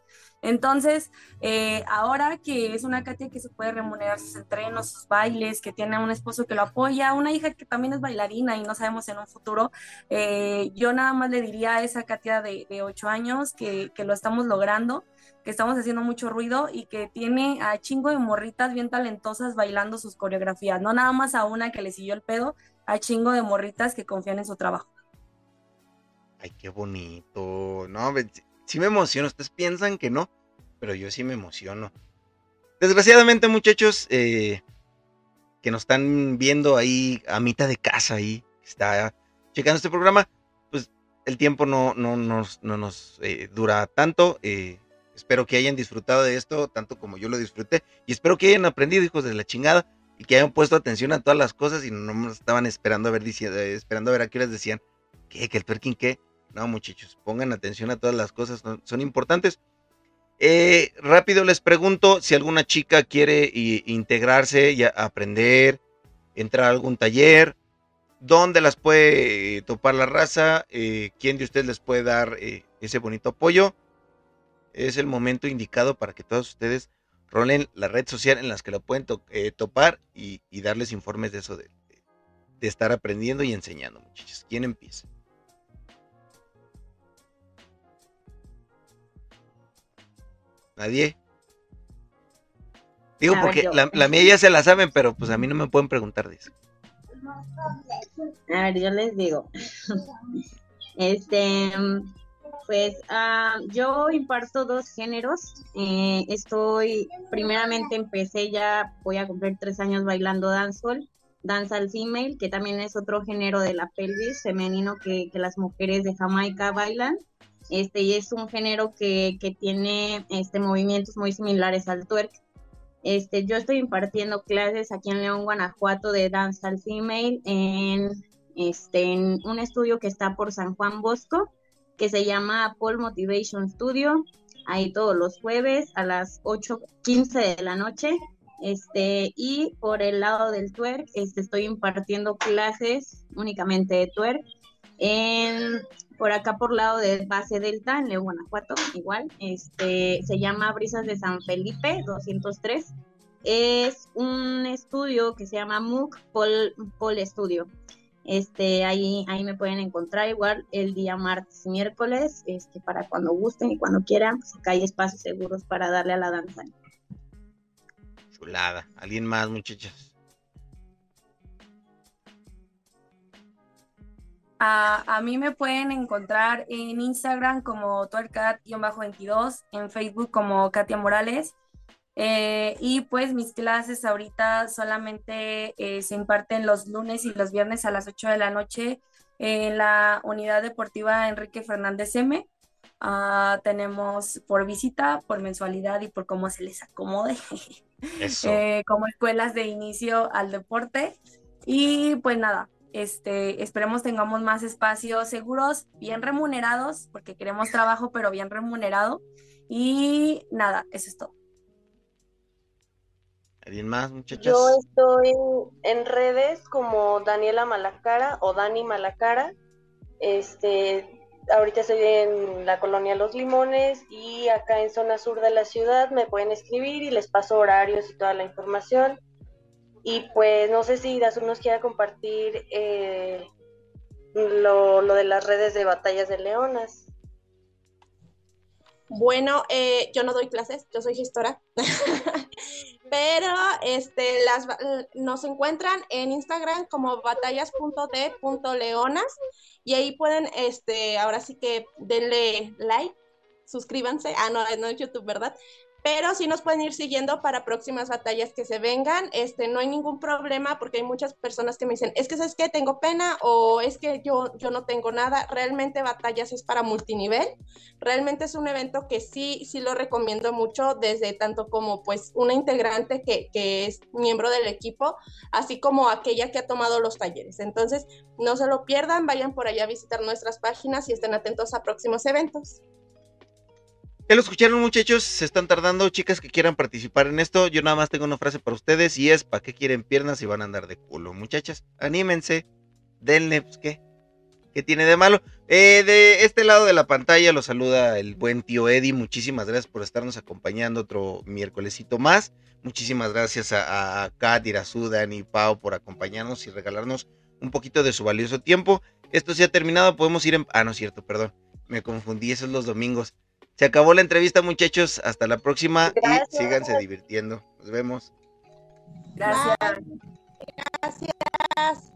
Entonces, eh, ahora que es una Katia que se puede remunerar sus entrenos, sus bailes, que tiene un esposo que lo apoya, una hija que también es bailarina y no sabemos en un futuro, eh, yo nada más le diría a esa Katia de, ocho años que, lo estamos logrando, que estamos haciendo mucho ruido y que tiene a chingo de morritas bien talentosas bailando sus coreografías, no nada más a una que le siguió el pedo, a chingo de morritas que confían en su trabajo. Ay, qué bonito. No, sí me emociono. Ustedes piensan que no, pero yo sí me emociono. Desgraciadamente, muchachos, eh, que nos están viendo ahí a mitad de casa, ahí, está checando este programa, pues el tiempo no, no, nos eh, dura tanto. Eh, espero que hayan disfrutado de esto tanto como yo lo disfruté. Y espero que hayan aprendido, hijos de la chingada, y que hayan puesto atención a todas las cosas y no estaban esperando a ver, esperando a ver a qué les decían. ¿Qué? ¿Que el twerking qué? No, muchachos, pongan atención a todas las cosas, son importantes. Eh, rápido les pregunto si alguna chica quiere integrarse y aprender, entrar a algún taller, ¿dónde las puede topar la raza? Eh, ¿Quién de ustedes les puede dar eh, ese bonito apoyo? Es el momento indicado para que todos ustedes rolen la red social en las que la pueden topar y, darles informes de eso, de, de estar aprendiendo y enseñando, muchachos. ¿Quién empieza? Nadie. Digo, porque la, mía ya se la saben, pero pues a mí no me pueden preguntar de eso. A ver, yo les digo. Este, pues ah, yo imparto dos géneros. Eh, estoy, primeramente empecé ya, voy a cumplir tres años bailando dancehall, danza al female, que también es otro género de la pelvis femenino que, que las mujeres de Jamaica bailan este, y es un género que, que tiene este, movimientos muy similares al twerk. Este, yo estoy impartiendo clases aquí en León, Guanajuato, de danza al female en, este, en un estudio que está por San Juan Bosco, que se llama Paul Motivation Studio, ahí todos los jueves a las 8.15 de la noche. Este, y por el lado del twerk, este, estoy impartiendo clases únicamente de twerk en por acá por lado de Base Delta, en León, Guanajuato, igual, este, se llama Brisas de San Felipe 203. Es un estudio que se llama MOOC Pol, Pol Studio. Este, ahí, ahí me pueden encontrar igual el día martes y miércoles, este, para cuando gusten y cuando quieran, pues acá hay espacios seguros para darle a la danza. Chulada. ¿Alguien más, muchachas? A, mí me pueden encontrar en Instagram como tuercat-22, en Facebook como Katia Morales. Eh, y pues mis clases ahorita solamente eh, se imparten los lunes y los viernes a las 8 de la noche en la unidad deportiva Enrique Fernández M. Ah, tenemos por visita, por mensualidad y por cómo se les acomode, [laughs] eh, como escuelas de inicio al deporte. Y pues nada, este, esperemos tengamos más espacios seguros, bien remunerados, porque queremos trabajo, pero bien remunerado. Y nada, eso es todo. ¿Alguien más, muchachas? Yo estoy en redes como Daniela Malacara o Dani Malacara. Este, ahorita estoy en la colonia Los Limones y acá en zona sur de la ciudad me pueden escribir y les paso horarios y toda la información. Y pues no sé si Dazur nos quiera compartir eh, lo, lo de las redes de batallas de leonas. Bueno, eh, yo no doy clases, yo soy gestora, [laughs] pero este, las, nos encuentran en Instagram como batallas.d.leonas y ahí pueden, este, ahora sí que denle like, suscríbanse, ah, no, no es YouTube, ¿verdad? Pero sí nos pueden ir siguiendo para próximas batallas que se vengan. Este, no hay ningún problema porque hay muchas personas que me dicen, es que sabes que tengo pena o es que yo, yo no tengo nada. Realmente batallas es para multinivel. Realmente es un evento que sí, sí lo recomiendo mucho desde tanto como pues una integrante que, que es miembro del equipo, así como aquella que ha tomado los talleres. Entonces, no se lo pierdan, vayan por allá a visitar nuestras páginas y estén atentos a próximos eventos. Ya lo escucharon muchachos, se están tardando, chicas que quieran participar en esto. Yo nada más tengo una frase para ustedes y es, ¿para qué quieren piernas y van a andar de culo? Muchachas, anímense, denle, pues qué, qué tiene de malo. Eh, de este lado de la pantalla lo saluda el buen tío Eddie, muchísimas gracias por estarnos acompañando otro miércolesito más. Muchísimas gracias a, a Kat, Irazu, Dani y Pau por acompañarnos y regalarnos un poquito de su valioso tiempo. Esto se ha terminado, podemos ir en... Ah, no es cierto, perdón, me confundí, esos los domingos. Se acabó la entrevista, muchachos. Hasta la próxima y síganse divirtiendo. Nos vemos. Gracias. Gracias.